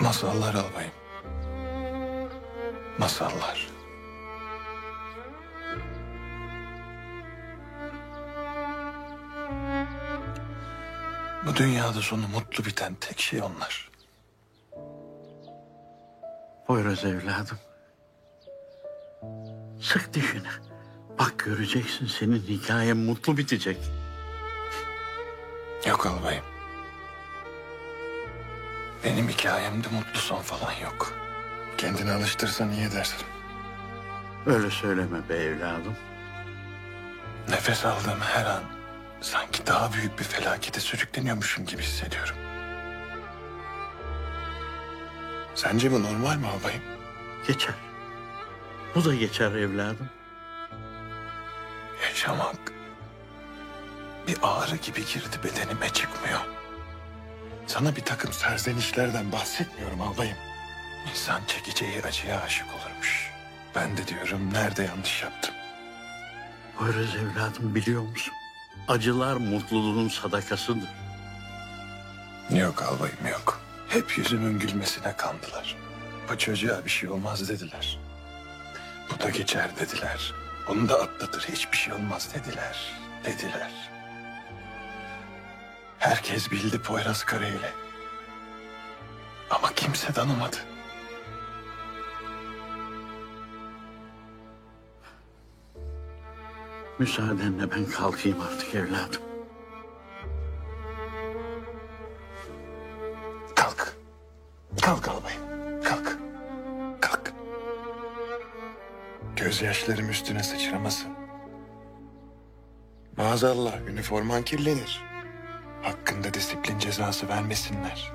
Masallar albayım. Masallar. Bu dünyada sonu mutlu biten tek şey onlar. Poyraz evladım. Sık dişini. Bak göreceksin senin hikayen mutlu bitecek. Yok albayım. Benim hikayemde mutlu son falan yok. Kendini alıştırsan iyi edersin. Öyle söyleme be evladım. Nefes aldığım her an sanki daha büyük bir felakete sürükleniyormuşum gibi hissediyorum. Sence bu normal mi albayım? Geçer. Bu da geçer evladım. Yaşamak bir ağrı gibi girdi bedenime çıkmıyor. Sana bir takım serzenişlerden bahsetmiyorum albayım. İnsan çekeceği acıya aşık olurmuş. Ben de diyorum nerede yanlış yaptım. Poyraz evladım biliyor musun? Acılar mutluluğun sadakasıdır. Yok albayım yok. Hep yüzümün gülmesine kandılar. Bu çocuğa bir şey olmaz dediler. Bu da geçer dediler. Onu da atlatır hiçbir şey olmaz dediler. Dediler. Herkes bildi Poyraz Karayel'i. Ama kimse tanımadı. Müsaadenle ben kalkayım artık evladım. Kalk. Kalk albayım. Gözyaşlarım üstüne sıçramasın. Maazallah üniforman kirlenir. Hakkında disiplin cezası vermesinler.